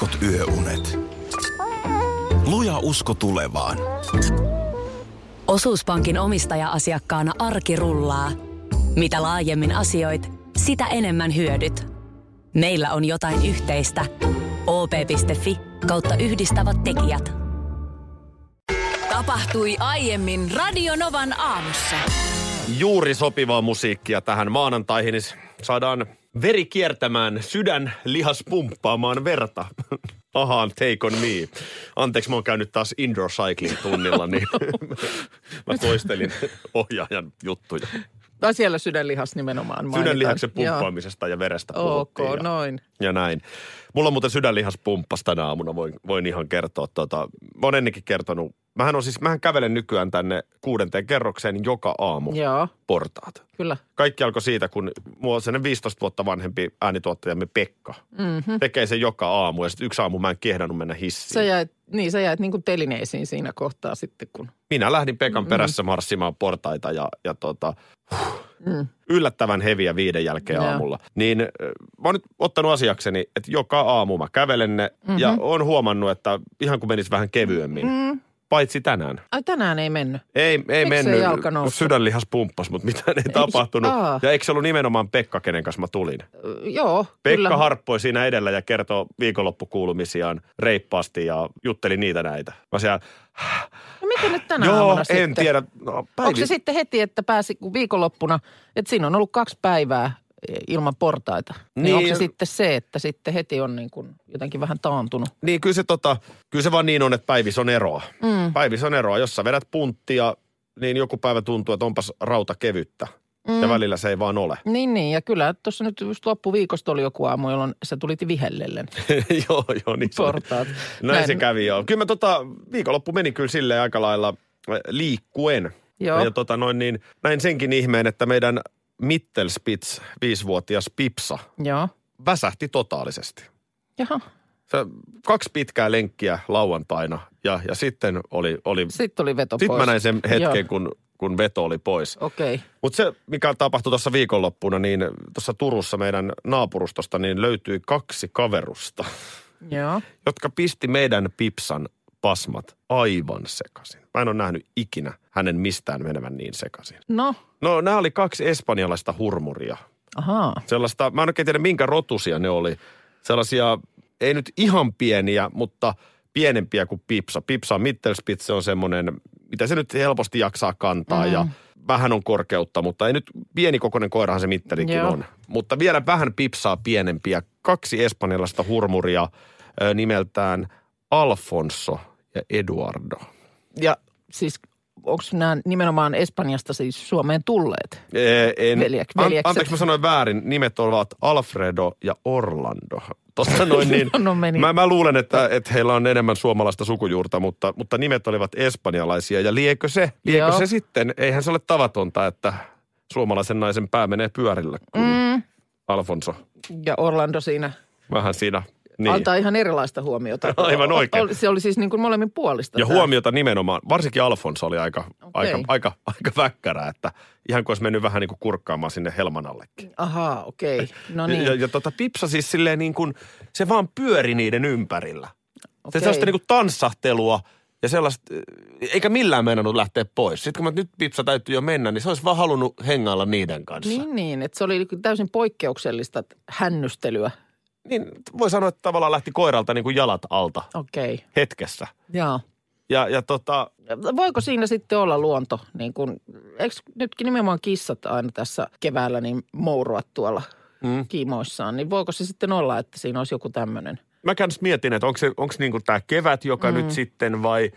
heikot yöunet. Luja usko tulevaan. Osuuspankin omistaja-asiakkaana arki rullaa. Mitä laajemmin asioit, sitä enemmän hyödyt. Meillä on jotain yhteistä. op.fi kautta yhdistävät tekijät. Tapahtui aiemmin Radionovan aamussa. Juuri sopivaa musiikkia tähän maanantaihin, saadaan veri kiertämään, sydän lihas pumppaamaan verta. Ahaan, take on me. Anteeksi, mä oon käynyt taas indoor cycling tunnilla, niin mä toistelin ohjaajan juttuja. Tai siellä sydänlihas nimenomaan mainitaan. Sydänlihaksen pumppaamisesta ja verestä Ok, ja, noin. ja näin. Mulla on muuten sydänlihas pumppas tänä aamuna, voin, voin ihan kertoa. Tota, mä oon ennenkin kertonut. Mähän, on siis, mähän kävelen nykyään tänne kuudenteen kerrokseen joka aamu Joo, portaat. kyllä. Kaikki alkoi siitä, kun mua sellainen 15 vuotta vanhempi äänituottajamme Pekka mm-hmm. tekee sen joka aamu. Ja sitten yksi aamu mä en kehdannut mennä hissiin. Sä jäit, niin sä jäit niin kuin telineisiin siinä kohtaa sitten, kun... Minä lähdin Pekan perässä marssimaan portaita ja, ja tota, Mm. yllättävän heviä viiden jälkeen Joo. aamulla. Niin äh, mä oon nyt ottanut asiakseni, että joka aamu mä kävelen ne mm-hmm. ja oon huomannut, että ihan kuin menisi vähän kevyemmin. Mm. Paitsi tänään. Ai tänään ei mennyt. Ei, ei mennyt. jalka noussut? Sydänlihas pumppas, mutta mitään ei tapahtunut. aa. Ja eikö se ollut nimenomaan Pekka, kenen kanssa mä tulin? Joo, Pekka kyllä. harppoi siinä edellä ja kertoi viikonloppukuulumisiaan reippaasti ja jutteli niitä näitä. Mä siellä, No miten nyt tänä joo, aamuna en sitten? tiedä. No, Onko päivi- se sitten heti, että pääsi viikonloppuna, että siinä on ollut kaksi päivää ilman portaita. Niin, Niin. onko se sitten se, että sitten heti on niin kuin jotenkin vähän taantunut? Niin kyllä se, tota, kyllä se vaan niin on, että päivissä on eroa. Mm. Päivissä on eroa. Jos sä vedät punttia, niin joku päivä tuntuu, että onpas rauta kevyttä. Mm. Ja välillä se ei vaan ole. Niin, niin. Ja kyllä tuossa nyt just loppuviikosta oli joku aamu, jolloin sä tulit vihellellen joo, joo, niin portaat. Näin, Näin se kävi joo. Kyllä mä tota, viikonloppu meni kyllä silleen aika lailla äh, liikkuen. Joo. Ja tota noin niin, näin senkin ihmeen, että meidän Mittelspitz, viisivuotias Pipsa, Joo. väsähti totaalisesti. Jaha. Se, kaksi pitkää lenkkiä lauantaina ja, ja sitten oli, oli Sitten oli veto sitten pois. mä näin sen hetken, Joo. kun, kun veto oli pois. Okei. Okay. Mutta se, mikä tapahtui tuossa viikonloppuna, niin tuossa Turussa meidän naapurustosta, niin löytyi kaksi kaverusta, Joo. jotka pisti meidän Pipsan pasmat aivan sekaisin. Mä en ole nähnyt ikinä hänen mistään menevän niin sekaisin. No, No, nämä oli kaksi espanjalaista hurmuria. ahaa. Sellaista, mä en oikein tiedä minkä rotusia ne oli. Sellaisia, ei nyt ihan pieniä, mutta pienempiä kuin Pipsa. Pipsa on Mittelspitz, se on semmoinen, mitä se nyt helposti jaksaa kantaa mm. ja vähän on korkeutta, mutta ei nyt pienikokoinen koirahan se mittarikin Joo. on. Mutta vielä vähän Pipsaa pienempiä. Kaksi espanjalaista hurmuria ö, nimeltään Alfonso ja Eduardo. Ja siis onko nämä nimenomaan Espanjasta siis Suomeen tulleet? Ee, En, Veljek- an, anteeksi, mä sanoin väärin. Nimet ovat Alfredo ja Orlando. Tosta noin niin, No meni. mä, mä luulen, että, että heillä on enemmän suomalaista sukujuurta, mutta, mutta nimet olivat espanjalaisia. Ja liekö se, liekö Joo. se sitten, eihän se ole tavatonta, että suomalaisen naisen pää menee pyörillä, kun mm. Alfonso Ja Orlando siinä vähän siinä. Niin. Antaa ihan erilaista huomiota. Aivan oikein. Se oli siis niin kuin molemmin puolista. Ja tämä. huomiota nimenomaan, varsinkin Alfonso oli aika, Okei. aika, aika, aika väkkärä, että ihan kuin olisi mennyt vähän niin kuin kurkkaamaan sinne helmanallekin. Ahaa, okei. Okay. No niin. Ja, ja tota, Pipsa siis silleen niin kuin, se vaan pyöri niiden ympärillä. Se Okei. sellaista niin kuin tanssahtelua ja sellaista, eikä millään meinannut lähteä pois. Sitten kun mä nyt Pipsa täytyy jo mennä, niin se olisi vaan halunnut hengailla niiden kanssa. Niin. Niin, niin. Että se oli täysin poikkeuksellista hännystelyä. Niin voi sanoa, että tavallaan lähti koiralta niin kuin jalat alta Okei. Okay. hetkessä. Joo. Ja, ja tota, Voiko siinä sitten olla luonto, niin kuin, eikö nytkin nimenomaan kissat aina tässä keväällä niin mouroa tuolla mm. kiimoissaan, niin voiko se sitten olla, että siinä olisi joku tämmöinen? mä käänsin mietin, että onko se onko niin tämä kevät, joka mm. nyt sitten vai,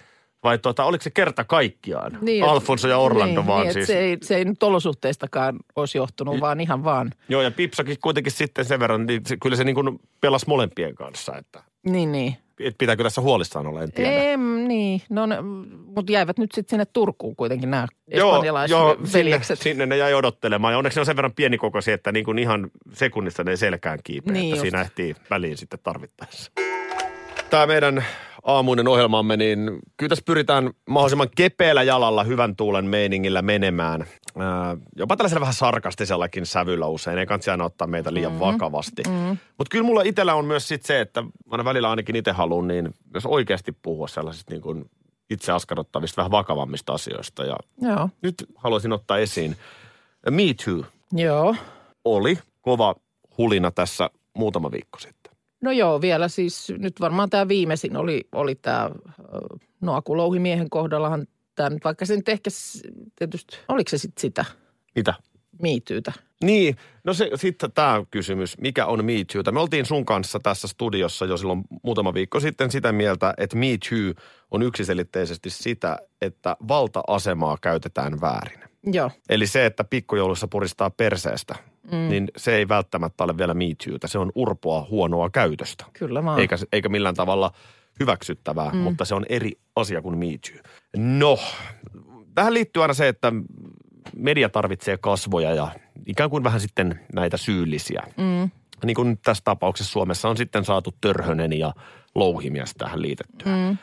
vai tota, oliko se kerta kaikkiaan? Niin, Alfonso ja Orlando niin, vaan niin, siis. Se ei, se ei nyt olosuhteistakaan olisi johtunut, vaan ihan vaan. Joo, ja Pipsakin kuitenkin sitten sen verran, niin se, kyllä se niin kuin pelasi molempien kanssa, että Niin, niin. et pitääkö tässä huolissaan olla, en tiedä. Em, niin, no mutta jäivät nyt sitten sinne Turkuun kuitenkin nämä joo, sinne, espanjalaisveljekset. sinne ne jäi odottelemaan. Ja onneksi ne on sen verran pienikokoisia, että niin kuin ihan sekunnissa ne ei selkään kiipeä, Niin että just. siinä ehtii väliin sitten tarvittaessa. Tämä meidän aamuinen ohjelmamme, niin kyllä tässä pyritään mahdollisimman kepeällä jalalla hyvän tuulen meiningillä menemään. Ää, jopa tällaisella vähän sarkastisellakin sävyllä usein. Ei kannata aina ottaa meitä liian mm. vakavasti. Mm. Mutta kyllä mulla itsellä on myös sit se, että aina välillä ainakin itse haluan niin myös oikeasti puhua sellaisista niin kuin itse askarruttavista, vähän vakavammista asioista. Ja Joo. nyt haluaisin ottaa esiin Me Too Joo. oli kova hulina tässä muutama viikko sitten. No joo, vielä siis nyt varmaan tämä viimeisin oli, oli tämä Noakulouhimiehen kohdallahan tämä nyt, vaikka se nyt ehkä tietysti, oliko se sitten sitä Mitä? miityytä? Niin, no se, sitten tämä kysymys, mikä on Me Too? Me oltiin sun kanssa tässä studiossa jo silloin muutama viikko sitten sitä mieltä, että Me Too on yksiselitteisesti sitä, että valta-asemaa käytetään väärin. Joo, Eli se, että pikkujoulussa puristaa perseestä, mm. niin se ei välttämättä ole vielä Me Tootä. Se on urpoa huonoa käytöstä. kyllä vaan. Eikä, eikä millään tavalla hyväksyttävää, mm. mutta se on eri asia kuin Me Too. No, tähän liittyy aina se, että media tarvitsee kasvoja ja ikään kuin vähän sitten näitä syyllisiä. Mm. Niin kuin nyt tässä tapauksessa Suomessa on sitten saatu Törhönen ja Louhimies tähän liitettyä. Mm.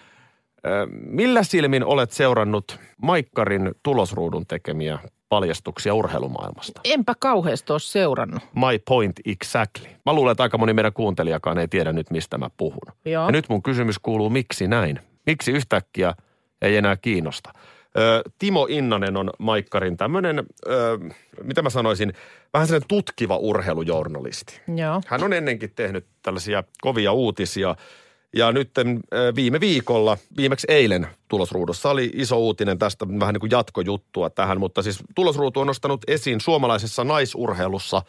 Millä silmin olet seurannut Maikkarin tulosruudun tekemiä paljastuksia urheilumaailmasta? Enpä kauheasti ole seurannut. My point exactly. Mä luulen, että aika moni meidän kuuntelijakaan ei tiedä nyt, mistä mä puhun. Joo. Ja nyt mun kysymys kuuluu, miksi näin? Miksi yhtäkkiä ei enää kiinnosta? Timo Innanen on Maikkarin tämmöinen, mitä mä sanoisin, vähän sellainen tutkiva urheilujournalisti. Joo. Hän on ennenkin tehnyt tällaisia kovia uutisia. Ja nyt viime viikolla, viimeksi eilen tulosruudussa oli iso uutinen tästä vähän niin kuin jatkojuttua tähän, mutta siis tulosruutu on nostanut esiin suomalaisessa naisurheilussa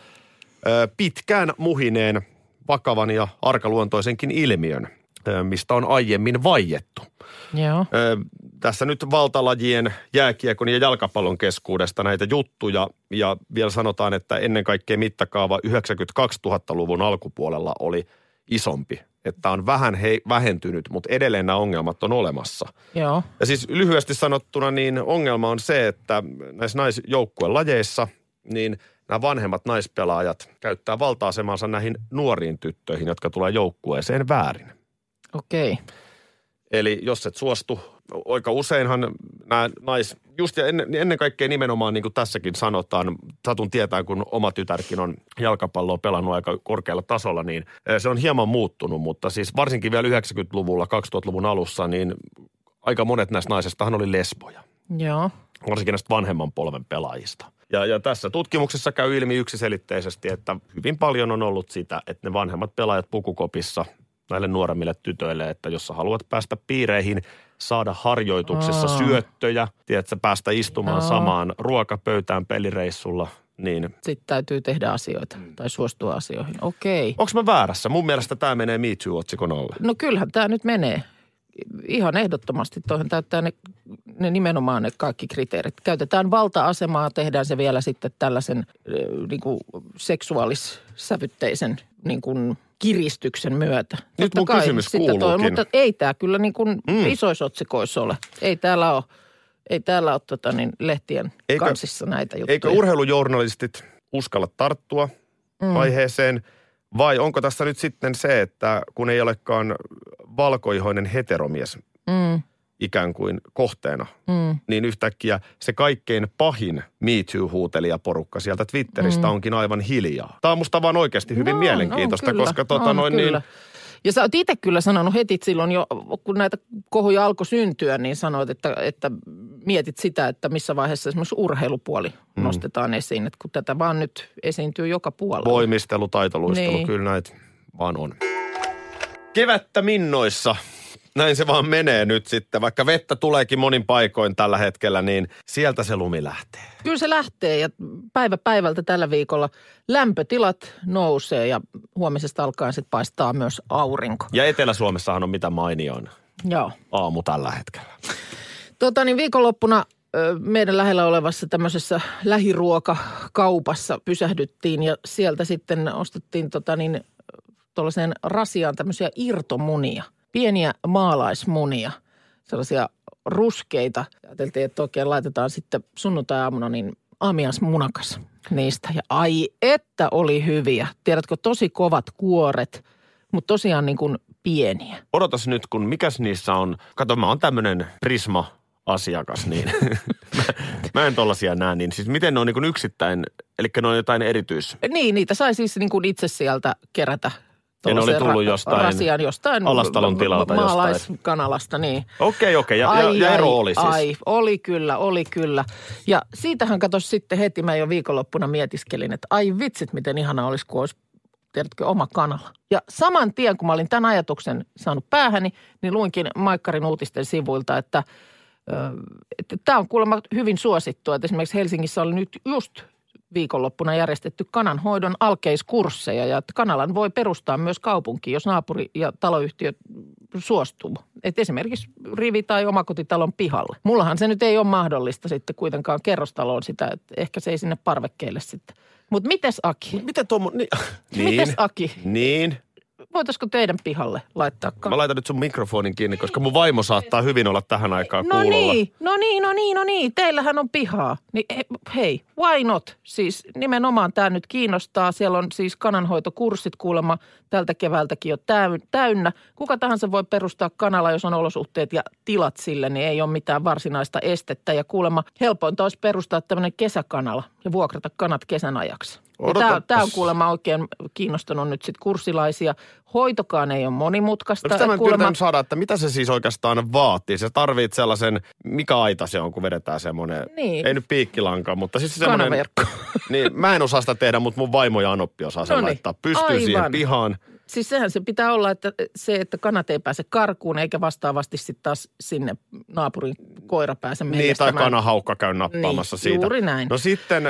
pitkään muhineen vakavan ja arkaluontoisenkin ilmiön, mistä on aiemmin vaiettu. Joo. Ö, tässä nyt valtalajien jääkiekon ja jalkapallon keskuudesta näitä juttuja ja vielä sanotaan, että ennen kaikkea mittakaava 92 000-luvun alkupuolella oli isompi. Että on vähän he, vähentynyt, mutta edelleen nämä ongelmat on olemassa. Joo. Ja siis lyhyesti sanottuna niin ongelma on se, että näissä naisjoukkueen lajeissa niin nämä vanhemmat naispelaajat käyttää valta-asemansa näihin nuoriin tyttöihin, jotka tulee joukkueeseen väärin. Okei. Okay. Eli jos et suostu, aika useinhan nämä nais, just ja ennen, ennen kaikkea nimenomaan niin kuin tässäkin sanotaan, satun tietää, kun oma tytärkin on jalkapalloa pelannut aika korkealla tasolla, niin se on hieman muuttunut, mutta siis varsinkin vielä 90-luvulla, 2000-luvun alussa, niin aika monet näistä naisistahan oli lesboja, Joo. varsinkin näistä vanhemman polven pelaajista. Ja, ja tässä tutkimuksessa käy ilmi yksiselitteisesti, että hyvin paljon on ollut sitä, että ne vanhemmat pelaajat pukukopissa näille nuoremmille tytöille, että jos sä haluat päästä piireihin, saada harjoituksessa Aa. syöttöjä, tiedätkö, päästä istumaan Joo. samaan ruokapöytään pelireissulla, niin Sitten täytyy tehdä asioita tai suostua asioihin. Okei. onko mä väärässä? Mun mielestä tämä menee Me Too-otsikon alle. No kyllähän tämä nyt menee. Ihan ehdottomasti. Toihan täyttää ne, ne nimenomaan ne kaikki kriteerit. Käytetään valta-asemaa, tehdään se vielä sitten tällaisen äh, niin kuin seksuaalissävytteisen niin kuin kiristyksen myötä. Nyt Totta mun kai kysymys sitä kuuluukin. mutta ei tämä kyllä niin kuin mm. isoissa otsikoissa ole. Ei täällä ole, ei täällä ole tota niin, lehtien eikö, kansissa näitä juttuja. Eikö urheilujournalistit uskalla tarttua mm. aiheeseen? Vai onko tässä nyt sitten se, että kun ei olekaan valkoihoinen heteromies Mm, ikään kuin kohteena, mm. niin yhtäkkiä se kaikkein pahin Me Too-huutelijaporukka sieltä Twitteristä mm. onkin aivan hiljaa. Tämä on musta vaan oikeasti hyvin No mielenkiintoista, on kyllä, koska tota on noin kyllä. niin... Ja sä oot itse kyllä sanonut heti silloin jo, kun näitä kohuja alkoi syntyä, niin sanoit, että, että mietit sitä, että missä vaiheessa esimerkiksi urheilupuoli mm. nostetaan esiin. Että kun tätä vaan nyt esiintyy joka puolella. Voimistelu, taitoluistelu, niin. Niin. kyllä näitä vaan on. Kevättä minnoissa. Näin se vaan menee nyt sitten. Vaikka vettä tuleekin monin paikoin tällä hetkellä, niin sieltä se lumi lähtee. Kyllä se lähtee ja päivä päivältä tällä viikolla lämpötilat nousee ja huomisesta alkaen sitten paistaa myös aurinko. Ja Etelä-Suomessahan on mitä mainioin Joo. aamu tällä hetkellä. Tota niin viikonloppuna meidän lähellä olevassa tämmöisessä lähiruokakaupassa pysähdyttiin ja sieltä sitten ostettiin tota niin tuollaiseen rasiaan tämmöisiä irtomunia, pieniä maalaismunia, sellaisia ruskeita. Ajateltiin, että oikein laitetaan sitten sunnuntai-aamuna niin aamias munakas niistä. Ja ai että oli hyviä. Tiedätkö, tosi kovat kuoret, mutta tosiaan niin kuin pieniä. Odotas nyt, kun mikäs niissä on. Kato, mä oon tämmönen Prisma-asiakas, niin mä, mä en tollasia näe. Niin siis miten ne on niin yksittäin, eli ne on jotain erityis... Niin, niitä sai siis niin kuin itse sieltä kerätä. Ja ne oli tullut jostain rasian, jostain Alastalon tilalta maalaiskanalasta, niin. Okei, okei. Ja, ja, ja ero oli siis. Ai, oli kyllä, oli kyllä. Ja siitähän katos sitten heti, mä jo viikonloppuna mietiskelin, että ai vitsit, miten ihana olisi, kun olisi tiedätkö, oma kanala. Ja saman tien, kun mä olin tämän ajatuksen saanut päähäni, niin luinkin Maikkarin uutisten sivuilta, että tämä on kuulemma hyvin suosittua. Että esimerkiksi Helsingissä oli nyt just viikonloppuna järjestetty kananhoidon alkeiskursseja ja että kanalan voi perustaa myös kaupunki, jos naapuri ja taloyhtiö suostuu. Et esimerkiksi rivi- tai omakotitalon pihalle. Mullahan se nyt ei ole mahdollista sitten kuitenkaan kerrostaloon sitä, että ehkä se ei sinne parvekkeelle sitten. Mutta mites Aki? Miten tuommo... Niin. Mites Aki? Niin. Voitaisiko teidän pihalle laittaa kan- Mä laitan nyt sun mikrofonin kiinni, koska mun vaimo saattaa hyvin olla tähän aikaan No kuulolla. niin, no niin, no niin, no niin. Teillähän on pihaa. Niin he- hei, why not? Siis nimenomaan tämä nyt kiinnostaa. Siellä on siis kananhoitokurssit kuulemma tältä keväältäkin jo täy- täynnä. Kuka tahansa voi perustaa kanala, jos on olosuhteet ja tilat sille, niin ei ole mitään varsinaista estettä. Ja kuulemma helpointa olisi perustaa tämmöinen kesäkanala ja vuokrata kanat kesän ajaksi. Tämä Odotapas. on kuulemma oikein kiinnostunut nyt sitten kurssilaisia. Hoitokaan ei ole monimutkaista. No, sitä mä Kuulemma- saada, että mitä se siis oikeastaan vaatii. Se tarvitsee sellaisen, mikä aita se on, kun vedetään semmoinen, Niin. ei nyt piikkilanka, mutta siis semmoinen. Kanaverkko. Niin, mä en osaa sitä tehdä, mutta mun vaimo ja Anoppi osaa sen Noniin. laittaa. Pystyy siihen Aivan. pihaan. Siis sehän se pitää olla, että se, että kanat ei pääse karkuun eikä vastaavasti sitten taas sinne naapurin koira pääse Niin, tai kanahaukka käy nappaamassa Niin, siitä. juuri näin. No sitten,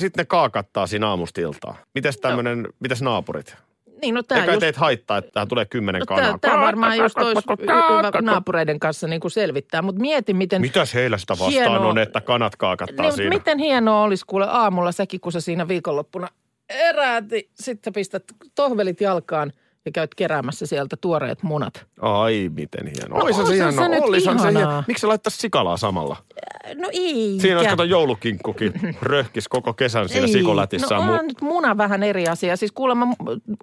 sitten ne kaakattaa siinä aamustiltaan. Mites tämmönen, mites naapurit? Niin, no tämä Eikä just, haittaa, että tähän tulee kymmenen no, kanaa. tää, tää varmaan just olisi hyvä naapureiden kanssa niin kuin selvittää. Mutta mieti, miten... Mitäs heillä sitä vastaan Hienoa. on, että kanat kaakattaa niin, siinä? miten hienoa olisi kuule aamulla säkin, kun sä siinä viikonloppuna erääti, sitten pistät tohvelit jalkaan ja käyt keräämässä sieltä tuoreet munat. Ai, miten hienoa. No Olisihan se olisihan hienoa. se se hienoa. Miksi sä laittaisi sikalaa samalla? No ei. Siinä olisi kato joulukinkkukin röhkis koko kesän siinä Ei. sikolätissä. No on nyt muna vähän eri asia. Siis kuulemma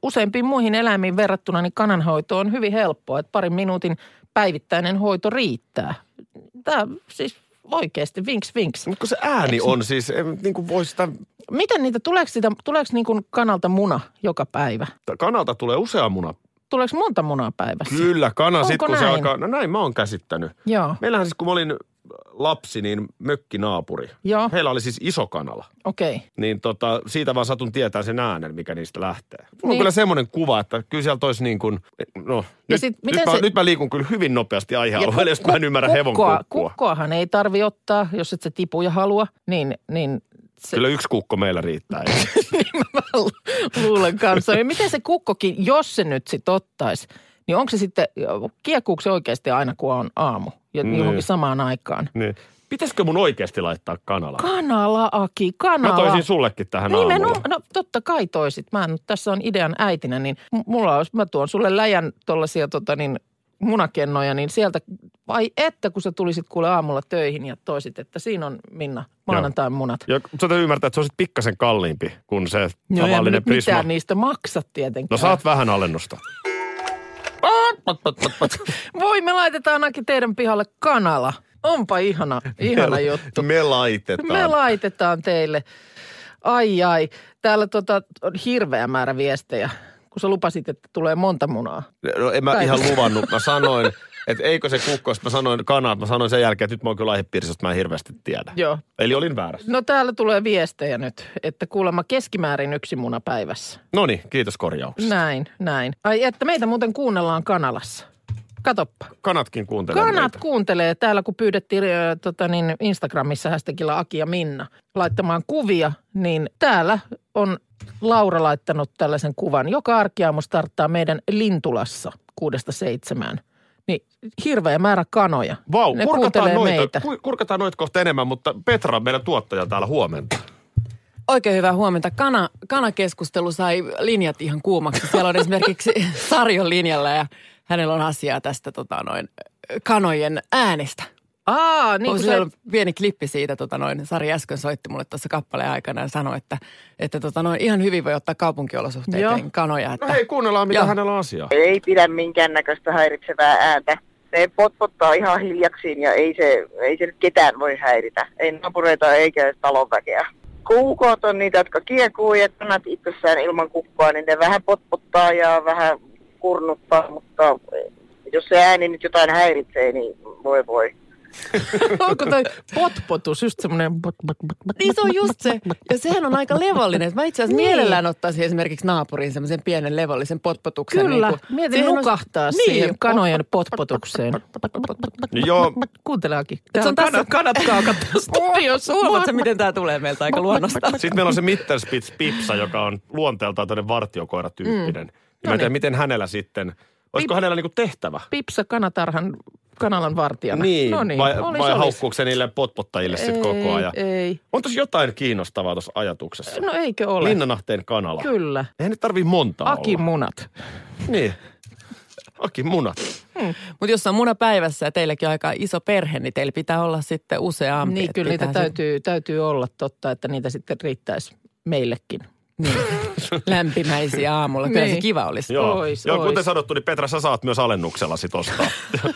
useimpiin muihin eläimiin verrattuna niin kananhoito on hyvin helppoa. Että parin minuutin päivittäinen hoito riittää. Tämä siis oikeasti vinks vinks. Mutta kun se ääni on siis, en, niin kuin voi sitä, Miten niitä, tuleeko, siitä, tuleeko niin kuin kanalta muna joka päivä? kanalta tulee usea muna. Tuleeko monta munaa päivässä? Kyllä, kana Onko sit kun se näin? alkaa, no näin mä oon käsittänyt. Joo, Meillähän siis kun mä olin lapsi, niin mökkinaapuri. joo, Heillä oli siis iso kanala. okei. Okay. Niin tota, siitä vaan satun tietää sen äänen, mikä niistä lähtee. Mulla on Niin. kyllä semmoinen kuva, että kyllä sieltä olisi niin kuin, no, nyt, sit nyt, miten mä, se- nyt mä liikun kyllä hyvin nopeasti aihealueelle, jos mä en ymmärrä hevon kukkoa, kukkua. kukkoahan ei tarvi ottaa, jos et se tipuja halua, niin, niin se, Kyllä yksi kukko meillä riittää. Mä luulen kanssa. Ja miten se kukkokin, jos se nyt sitten ottaisi, niin onko se sitten, kiekuuko se oikeasti aina kun on aamu ja Niin. johonkin samaan aikaan? niin. Pitäisikö mun oikeasti laittaa kanala? Kanala, Aki, kanala. Mä toisin sullekin tähän Nimenomaan, aamulla. no totta kai toisit. Mä nyt tässä on idean äitinä, niin mulla olisi, mä tuon sulle läjän tuollaisia tota niin, munakennoja, niin sieltä, vai että kun sä tulisit kuule aamulla töihin ja toisit, että siinä on Minna maanantain munat. Ja sä ymmärtää, että se on sit pikkasen kalliimpi kuin se No en tavallinen prisma. mitään niistä maksa tietenkään. No saat vähän alennusta. Voi, me laitetaan ainakin teidän pihalle kanala. Onpa ihana, ihana juttu. Me laitetaan. Me laitetaan teille. Ai ai, täällä tota, on hirveä määrä viestejä, kun sä lupasit, että tulee monta munaa. No en mä Päivässä. ihan luvannut. Mä sanoin, että eikö se kukko, mä sanoin kanat. Mä sanoin sen jälkeen, että nyt mä oon kyllä aihepiirissä, että mä en hirveästi tiedä. Joo. Eli olin väärässä. No täällä tulee viestejä nyt, että kuulemma keskimäärin yksi muna päivässä. No niin, kiitos korjauksesta. Näin, näin. Ai että meitä muuten kuunnellaan kanalassa. Katoppa. Kanatkin kuuntelee Kanat meitä. kuuntelee täällä, kun pyydettiin äh, tota niin, Instagramissa hashtagilla Aki ja Minna laittamaan kuvia, niin täällä on Laura laittanut tällaisen kuvan. Joka arkiaamu starttaa meidän Lintulassa kuudesta seitsemään. Niin hirveä määrä kanoja. Vau, ne kurkataan noita, meitä. ku- kurkataan noita kohta enemmän, mutta Petra, meidän tuottaja täällä huomenta. Oikein hyvää huomenta. Kana, kanakeskustelu sai linjat ihan kuumaksi. Siellä on esimerkiksi Sarjon linjalla ja hänellä on asiaa tästä tota, noin, kanojen äänestä. Aa, niin Niin kuin se se, on pieni klippi siitä, tota noin, Sari äsken soitti mulle tuossa kappaleen aikana ja sanoi, että, että tota noin, ihan hyvin voi ottaa kaupunkiolosuhteiden Joo. kanoja. Että, No hei, kuunnellaan mitä Joo. hänellä on asiaa. Ei pidä minkäännäköistä häiritsevää ääntä. Se potpottaa ihan hiljaksiin ja ei se, ei se nyt ketään voi häiritä. Ei naapureita eikä talonväkeä. Kuukot on niitä, jotka kiekuu ja kanat itsessään ilman kukkoa, niin ne vähän potpottaa ja vähän kurnuttaa, mutta jos se ääni nyt jotain häiritsee, niin voi voi. Onko toi potpotus just semmoinen... bot- bot- bot- bot- Niin se on just se. Ja sehän on aika levollinen. Mä itse asiassa Niin. mielellään ottaisin esimerkiksi naapuriin semmoisen pienen levollisen potpotuksen. Kyllä, niin kuin- mietin nukahtaa Niin. siihen kanojen potpotukseen. Joo, Kuuntele Aki. Se on tässä- kanat, kanat kaakattaa studiossa. Huomaatko, miten tämä tulee meiltä aika luonnosta? Sitten meillä on se Mittelspitz Pipsa, joka on luonteeltaan tämmöinen vartiokoira-tyyppinen. Mm. Mä en tiedä, niin. miten hänellä sitten, olisiko hänellä niinku tehtävä? Pipsa kanatarhan kanalan vartijana. Niin, no niin. vai, olis, vai olis. haukkuuko se niille potpottajille sitten koko ajan? Ei, On tossa jotain kiinnostavaa tuossa ajatuksessa. no eikö ole? Linnanahteen kanala. Kyllä. Eihän nyt tarvii monta Akin olla. munat. Niin. Akin munat. Mutta jos on muna päivässä ja teilläkin on aika iso perhe, niin teillä pitää olla sitten useampi. Niin, kyllä niitä täytyy, täytyy olla totta, että niitä sitten riittäisi meillekin. Niin, lämpimäisiä aamulla. Kyllä se Niin. kiva olisi. Joo, Ois, joo kuten ois. sanottu, niin Petra, sä saat myös alennuksella sit ostaa.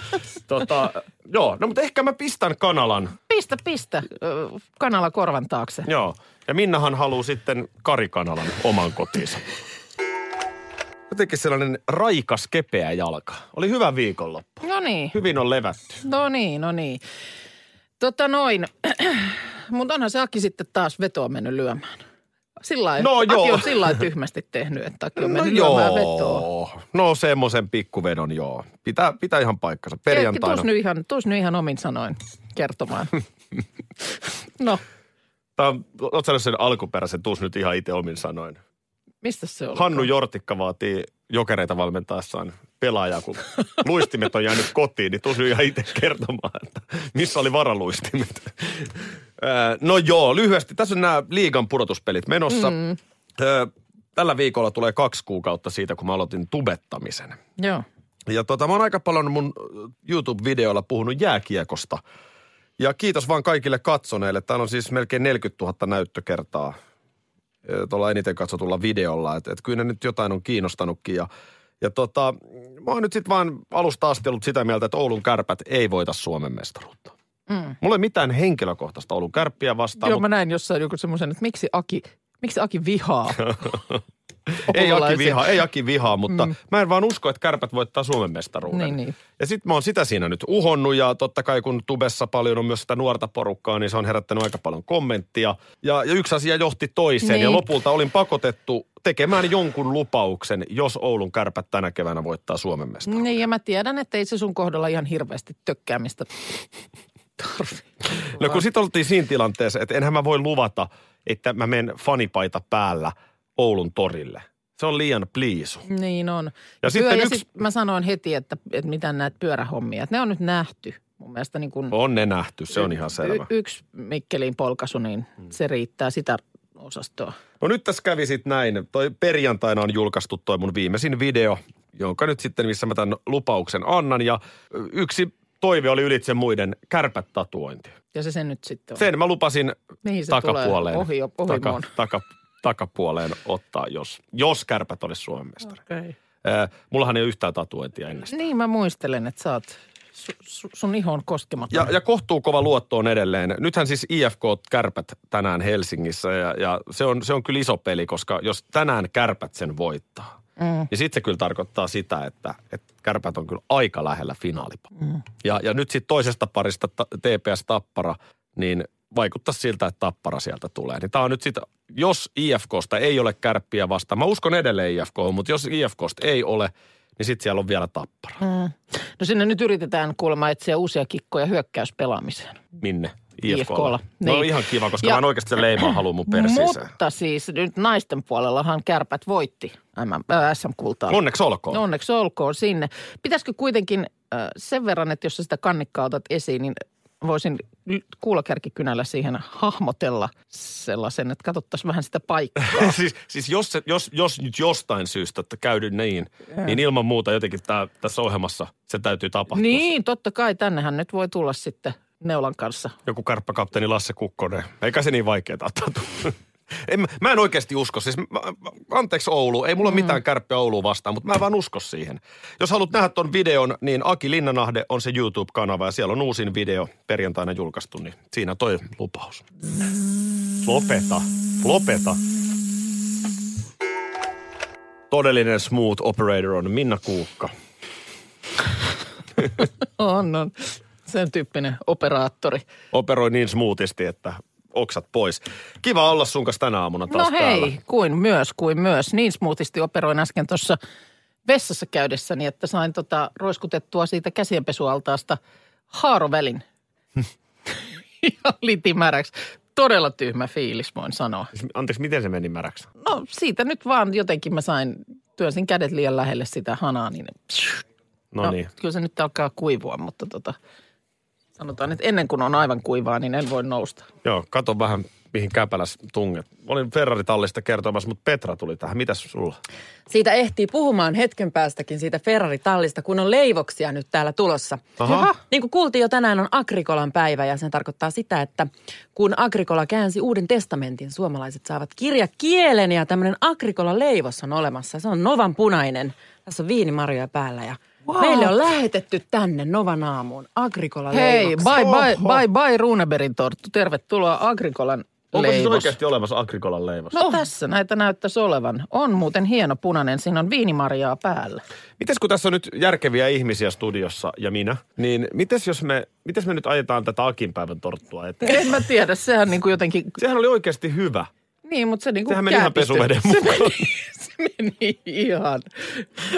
tota, joo, no mutta ehkä mä pistän kanalan. Pistä, pistä. Kanala korvan taakse. Joo, ja Minnahan haluaa sitten karikanalan oman kotiinsa. Jotenkin sellainen raikas, kepeä jalka. Oli hyvä viikonloppu. No niin, Hyvin on levätty. no niin, no niin. Tota noin. Mutta onhan se Aki sitten taas vetoa mennyt lyömään. Sillä No joo. on sillä tyhmästi tehnyt, että Aki on No mennyt lyömään vetoa. joo. No semmoisen pikkuvedon joo. Pitää, pitää ihan paikkansa. Perjantaina. Tuus nyt, ihan, tuus nyt ihan omin sanoin kertomaan. no, Tämä on, oot sen alkuperäisen, tuus nyt ihan itse omin sanoin. mistä se on? Hannu Jortikka vaatii jokereita valmentaessaan pelaajaa, kun luistimet on jäänyt kotiin, niin tosi ihan itse kertomaan, että missä oli varaluistimet. No joo, lyhyesti. Tässä on nämä liigan pudotuspelit menossa. Mm. Tällä viikolla tulee kaksi kuukautta siitä, kun mä aloitin tubettamisen. Joo. Ja tota, mä oon aika paljon mun YouTube-videoilla puhunut jääkiekosta. Ja kiitos vaan kaikille katsoneille. Täällä on siis melkein 40 000 näyttökertaa tuolla eniten katsotulla videolla. Että et kyllä ne nyt jotain on kiinnostanutkin. Ja, ja tota, mä oon nyt sitten vaan alusta asti ollut sitä mieltä, että Oulun kärpät ei voita Suomen mestaruutta. Mm. Mulla ei ole mitään henkilökohtaista Oulun kärppiä vastaan, Joo, mutta mä näin jossain joku semmoisen, että miksi Aki, miksi Aki vihaa ei Aki vihaa, ei Aki vihaa, mutta mm. mä en vaan usko, että kärpät voittaa Suomen mestaruuden. Niin, niin. Ja sitten mä oon sitä siinä nyt uhonnut ja totta kai kun tubessa paljon on myös sitä nuorta porukkaa, niin se on herättänyt aika paljon kommenttia. Ja, ja yksi asia johti toiseen Niin. ja lopulta olin pakotettu tekemään jonkun lupauksen, jos Oulun kärpät tänä keväänä voittaa Suomen mestaruuden. Niin, ja mä tiedän, että ei se sun kohdalla ihan hirveästi tökkäämistä tarvi. No kun sitten oltiin siinä tilanteessa, että enhän mä voi luvata, että mä menen fanipaita päällä Oulun torille. Se on liian pliisu. Niin on. Ja Pyö- sitten ja yksi- sit mä sanoin heti, että, että mitä näet pyörähommia. Että ne on nyt nähty. Mun mielestä niin kuin On ne nähty, se on ihan selvä. Y- yksi Mikkelin polkaisu, niin se riittää sitä osastoa. No nyt tässä kävi sitten näin. Toi perjantaina on julkaistu toi mun viimeisin video, jonka nyt sitten, missä mä tämän lupauksen annan. Ja yksi toive oli ylitse muiden kärpät-tatuointi. Ja se sen nyt sitten on. Sen mä lupasin Mihin se takapuoleen, tulee? Ohi, ohi taka, takapuoleen ottaa, jos, jos kärpät olisi Suomen mestari. Okay. Mullahan ei ole yhtään tatuointia ennestään. Niin mä muistelen, että sä oot su, su, sun ihon koskematon. Ja, ja kohtuu kova luotto on edelleen. Nythän siis IFK kärpät tänään Helsingissä ja, ja se, on, se on kyllä iso peli, koska jos tänään kärpät sen voittaa, mm. niin sitten se kyllä tarkoittaa sitä, että, että kärpät on kyllä aika lähellä finaalipa. Mm. Ja, ja nyt sitten toisesta parista ta, TPS Tappara, niin vaikuttaa siltä, että Tappara sieltä tulee. Niin tämä on nyt sitten, jos IFKsta ei ole kärppiä vastaan, mä uskon edelleen IFK, mutta jos IFKsta ei ole, niin sitten siellä on vielä Tappara. Mm. No sinne nyt yritetään kuulemma etsiä uusia kikkoja hyökkäyspelaamiseen. Minne? IFK:lla, No niin. ihan kiva, koska Ja- mä en oikeasti se leimaa halua mun persiiseen. Mutta siis nyt naisten puolellahan kärpät voitti äh, SM-kultaa. Onneksi olkoon. No Onneksi olkoon sinne. Pitäisikö kuitenkin äh, sen verran, että jos sä sitä kannikkaa otat esiin, niin voisin kuulokärkikynällä siihen hahmotella sellaisen, että katsottaisiin vähän sitä paikkaa. siis, siis jos, se, jos, jos nyt jostain syystä että käydy niin, niin ilman muuta jotenkin tää, tässä ohjelmassa se täytyy tapahtua. niin, totta kai tännehän nyt voi tulla sitten neulan kanssa. Joku kärppäkapteeni Lasse Kukkonen. Eikä se niin vaikeaa ottaa. En, mä- en oikeasti usko. Siis, mä, anteeksi Oulu, ei mulla mm. mitään kärppiä Ouluun vastaan, mutta mä en vaan usko siihen. Jos haluat nähdä ton videon, niin Aki Linnanahde on se YouTube-kanava ja siellä on uusin video perjantaina julkaistu, niin siinä toi lupaus. Lopeta, lopeta. Todellinen smooth operator on Minna Kuukka. On, on. Sen tyyppinen operaattori. Operoi niin smoothisti, että oksat pois. Kiva olla sun kanssa tänä aamuna taas No hei, täällä. kuin myös, kuin myös. Niin smoothisti operoin äsken tuossa vessassa käydessäni, että sain tota roiskutettua siitä käsienpesualtaasta haarovälin. Ihan litimäräksi. Todella tyhmä fiilis, voin sanoa. Siis Anteeksi, miten se meni märäksi? No siitä nyt vaan jotenkin mä sain, työnsin kädet liian lähelle sitä hanaa, niin No, niin. kyllä se nyt alkaa kuivua, mutta tota, sanotaan, että ennen kuin on aivan kuivaa, niin en voi nousta. Joo, kato vähän mihin käpäläs tunget. Olin Ferrari-tallista kertomassa, mutta Petra tuli tähän. Mitäs sulla? Siitä ehtii puhumaan hetken päästäkin siitä Ferrari-tallista, kun on leivoksia nyt täällä tulossa. Aha. Niin kuin kuultiin jo tänään on Agrikolan päivä ja se tarkoittaa sitä, että kun Agrikola käänsi uuden testamentin, suomalaiset saavat kirjakielen ja tämmöinen Agrikola leivos on olemassa. Se on Novan punainen. Tässä on viinimarjoja päällä ja Wow. meille on lähetetty tänne Novan aamuun Agrikola Hei, leivoksi. bye bye, Oho. bye bye Runeberin torttu. Tervetuloa Agrikolan Onko siis leivos. oikeasti olemassa Agrikolan leivos? No tässä näitä näyttäisi olevan. On muuten hieno punainen, siinä on viinimarjaa päällä. Mites kun tässä on nyt järkeviä ihmisiä studiossa ja minä, niin mites jos me, mites me nyt ajetaan tätä Akin päivän torttua eteen? En mä tiedä, sehän niin kuin jotenkin, Sehän oli oikeasti hyvä. Niin mutta se niin kuin Sehän meni ihan pesuveden se mukaan. meni, se meni ihan.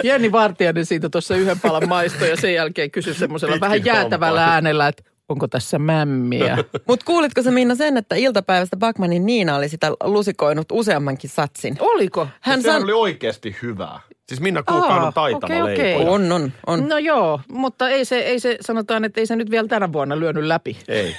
Jenni Vartijainen siitä tuossa yhden palan maistoi ja sen jälkeen kysyi semmoisella vähän jäätävällä hampain. äänellä, että onko tässä mämmiä. Mutta kuulitko se Minna sen, että iltapäivästä Bakmanin Niina oli sitä lusikoinut useammankin satsin? Oliko? Hän Sehän san... oli oikeasti hyvää. Siis Minna Kuukkaan Aa, on taitava okei. leipoja. On, on, on. No joo, mutta ei se, ei se, sanotaan, että ei se nyt vielä tänä vuonna lyönyt läpi. Ei.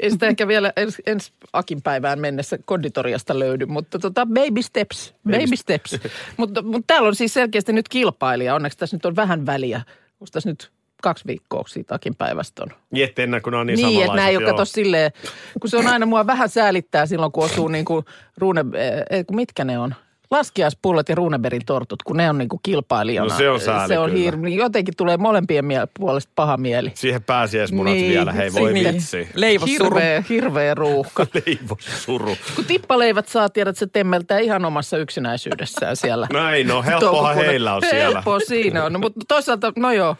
Ei sitä ehkä vielä ens, ensi Akin päivään mennessä konditoriasta löydy, mutta tota baby steps, baby steps. mutta, mutta täällä on siis selkeästi nyt kilpailija. Onneksi tässä nyt on vähän väliä. Onko tässä nyt kaksi viikkoa siitä Akin päivästä on? Niin, ettei enää kun on niin, Niin, että samanlaiset. nämä ei ole joo. kato silleen, kun se on aina mua vähän säälittää silloin, kun osuu niin kuin ruune, eh, mitkä ne on? Laskiaispullot ja Runeberin tortut, kun ne on niin kuin kilpailijana. No se on sääli Se on kyllä. hirveä. Jotenkin tulee molempien mie- puolesta paha mieli. Siihen pääsiäismunat Niin, vielä, hei voi niin. vitsi. Leivossuru. Hirveä, hirveä ruuhka. Leivossuru. Kun tippaleivät saa, tiedät, se temmeltää ihan omassa yksinäisyydessään siellä. Näin no, helppohan heillä on siellä. Helppo siinä on, no, mutta toisaalta, no joo.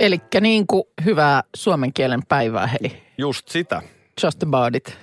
Elikkä niin kuin hyvää suomen kielen päivää, hei. Just sitä. Just about it.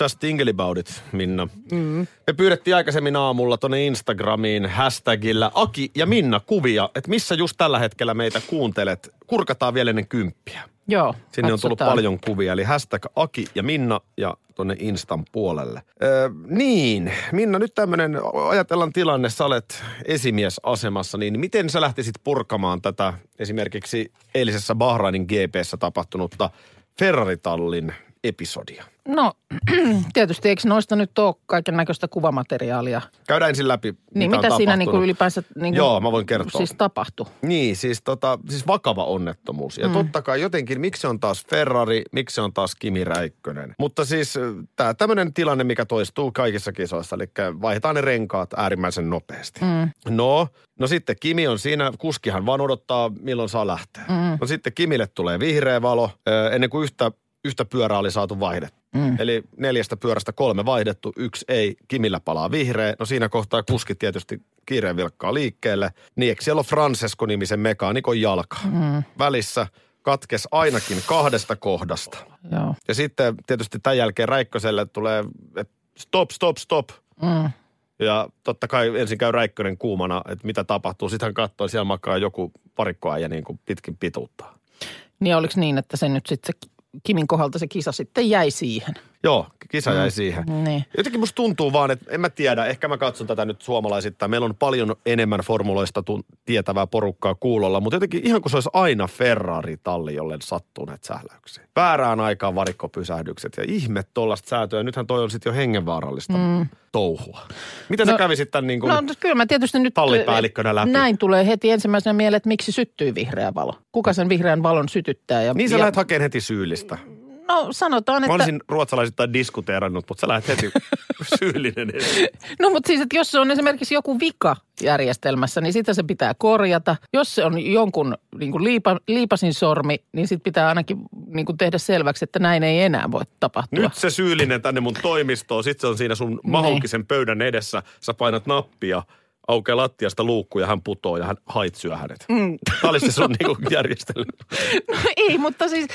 Just tingle about it, Minna. Mm. Me pyydettiin aikaisemmin aamulla tuonne Instagramiin hashtagillä Aki ja Minna kuvia, että missä just tällä hetkellä meitä kuuntelet. Kurkataan vielä ennen kymppiä. Joo, Sinne on tullut katsotaan. paljon kuvia, eli hashtag Aki ja Minna ja tuonne Instan puolelle. Öö, niin, Minna, nyt tämmöinen, ajatellaan tilanne, sä olet esimiesasemassa, niin miten sä lähtisit purkamaan tätä esimerkiksi eilisessä Bahrainin GPssä tapahtunutta Ferraritallin episodia? No, tietysti eikö noista nyt ole kaiken näköistä kuvamateriaalia? Käydään ensin läpi, Niin mitä, mitä on siinä niin kuin tapahtunut. ylipäänsä niin kuin, Joo, mä voin kertoa. siis tapahtui? Niin, siis, tota, siis vakava onnettomuus. Ja mm. totta kai jotenkin, miksi on taas Ferrari, miksi on taas Kimi Räikkönen. Mutta siis tämä tämmöinen tilanne, mikä toistuu kaikissa kisoissa, eli vaihdetaan ne renkaat äärimmäisen nopeasti. Mm. No, no sitten Kimi on siinä, kuskihan vaan odottaa, milloin saa lähteä. Mm. No sitten Kimille tulee vihreä valo, ö, ennen kuin yhtä, yhtä pyörää oli saatu vaihdettua. Mm. Eli neljästä pyörästä kolme vaihdettu, yksi ei, Kimillä palaa vihreä. No siinä kohtaa kuski tietysti kiireen vilkkaa liikkeelle. Niin eikö siellä ole Francesco-nimisen mekaanikon jalka? Mm. Välissä katkes ainakin kahdesta kohdasta. Joo. Ja sitten tietysti tämän jälkeen Räikköselle tulee, että stop, stop, stop. Mm. Ja totta kai ensin käy Räikkönen kuumana, että mitä tapahtuu. Sitten hän katsoo, siellä makaa joku parikkoäijä niin kuin pitkin pituuttaa. Niin oliko niin, että se nyt sitten se Kimin kohdalta se kisa sitten jäi siihen? Joo, kisa jäi siihen. Niin. Jotenkin musta tuntuu vaan, että en mä tiedä, ehkä mä katson tätä nyt suomalaisittain. Meillä on paljon enemmän formuloista tietävää porukkaa kuulolla, mutta jotenkin ihan kuin se olisi aina Ferrari-talli, jolle sattuu näitä sähläyksiä. Väärään aikaan varikkopysähdykset ja ihme tollasta säätöä. Nythän toi on sitten jo hengenvaarallista mm. touhua. Miten no, sä kävisit tämän niin kuin... No kyllä mä tietysti nyt... tallipäällikkönä läpi. Näin tulee heti ensimmäisenä mieleen, että miksi syttyy vihreä valo. Kuka sen vihreän valon sytyttää? Ja, Niin sä ja, lähdet hakemaan heti syyllistä. No sanotaan, Mä että... olisin ruotsalaisittain diskuteerannut, mutta sä lähdet heti syyllinen esiin. No mutta siis, että jos se on esimerkiksi joku vika järjestelmässä, niin sitä se pitää korjata. Jos se on jonkun niin kuin liipa, liipasin sormi, niin sitten pitää ainakin niin kuin tehdä selväksi, että näin ei enää voi tapahtua. Nyt se syyllinen tänne mun toimistoon, sit se on siinä sun mahukisen pöydän edessä. Sä painat nappia, aukeaa lattiasta luukku ja hän putoo ja hän hait syö hänet. Mm. Tämä olisi se sun niinku järjestelmä. No ei, mutta siis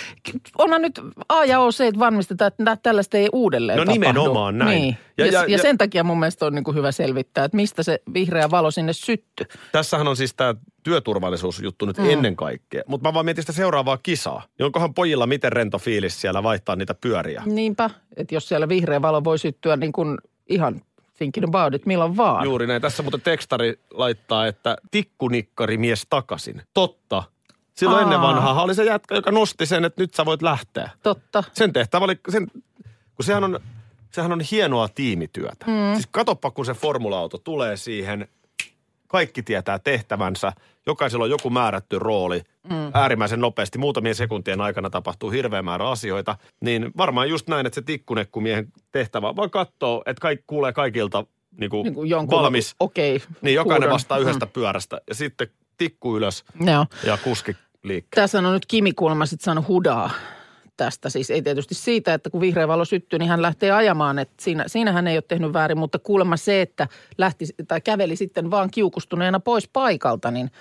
onhan nyt A ja O se, että varmistetaan, että tällaista ei uudelleen No tapahdu. nimenomaan näin. Niin. Ja- Ja, ja, ja- sen takia mun mielestä on niin kuin hyvä selvittää, että mistä se vihreä valo sinne syttyi. Tässähän on siis tämä työturvallisuusjuttu nyt mm. ennen kaikkea. Mutta mä vaan mietin sitä seuraavaa kisaa. Niin onkohan pojilla miten rento fiilis siellä vaihtaa niitä pyöriä? Niinpä, että jos siellä vihreä valo voi syttyä niin kuin ihan thinking about it milloin vaan. Juuri näin. Tässä muuten tekstari laittaa, että tikkunikkari mies takaisin. Totta. Silloin Aa. ennen vanhaa oli se jätkä, joka nosti sen, että nyt sä voit lähteä. Totta. Sen tehtävä oli, sen, kun sehän on, sehän on hienoa tiimityötä. Mm. Siis katoppa, kun se formula-auto tulee siihen, kaikki tietää tehtävänsä, jokaisella on joku määrätty rooli, mm. äärimmäisen nopeasti, muutamien sekuntien aikana tapahtuu hirveä määrä asioita, niin varmaan just näin, että se tikkunekkumiehen tehtävä vaan katsoo, että kaikki kuulee kaikilta niin kuin Niin kuin jonkun, valmis. Okei. Niin jokainen huudon. vastaa yhdestä pyörästä ja sitten tikku ylös Mm. Joo. ja kuski liikkeelle. Tässä on nyt Kimi kuulemma sitten saanut hudaa tästä. Siis ei tietysti siitä, että kun vihreä valo syttyy, niin hän lähtee ajamaan. Että siinä, siinä hän ei ole tehnyt väärin, mutta kuulemma se, että lähti tai käveli sitten vaan kiukustuneena pois paikalta, niin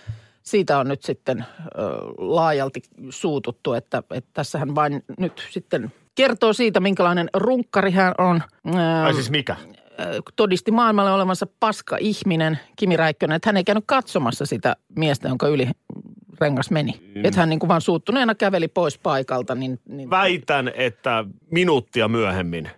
siitä on nyt sitten ö, laajalti suututtu, että, että tässä hän vain nyt sitten kertoo siitä, minkälainen runkkari hän on. Ö, Ai siis mikä? todisti maailmalle olevansa paska ihminen, Kimi Räikkönen, että hän ei käynyt katsomassa sitä miestä, jonka yli rengas meni. Mm. Että hän niin kuin vaan suuttuneena käveli pois paikalta. Niin, niin Väitän, että minuuttia myöhemmin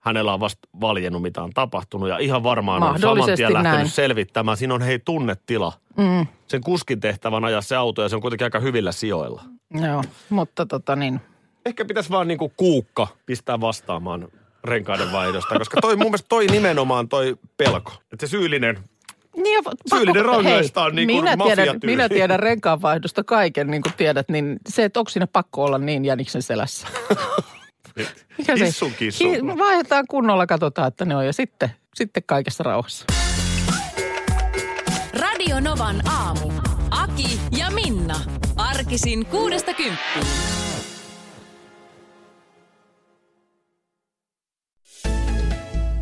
hänellä on vasta valjennut, mitä on tapahtunut. Ja ihan varmaan on saman tien lähtenyt näin. selvittämään. Siinä on hei tunnetila. mm, Sen kuskin tehtävän ajaa se auto ja se on kuitenkin aika hyvillä sijoilla. joo, mutta tota niin. Ehkä pitäisi vaan niinku kuukka pistää vastaamaan renkaiden vaihdosta, koska toi mun mielestä toi nimenomaan toi pelko. Että se syyllinen, Niin Syyllinen rangaistaan hei, niin kuin minä tiedän, minä tiedän renkaanvaihdosta kaiken, niin kuin tiedät, niin se, että onko siinä pakko olla niin jäniksen selässä. Mikä se- Hissun kissun. Hi- Vaihdetaan kunnolla, katsotaan, että ne on ja sitten, sitten kaikessa rauhassa. Radio Novan aamu. Aki ja Minna. Arkisin kuudesta kymppiin.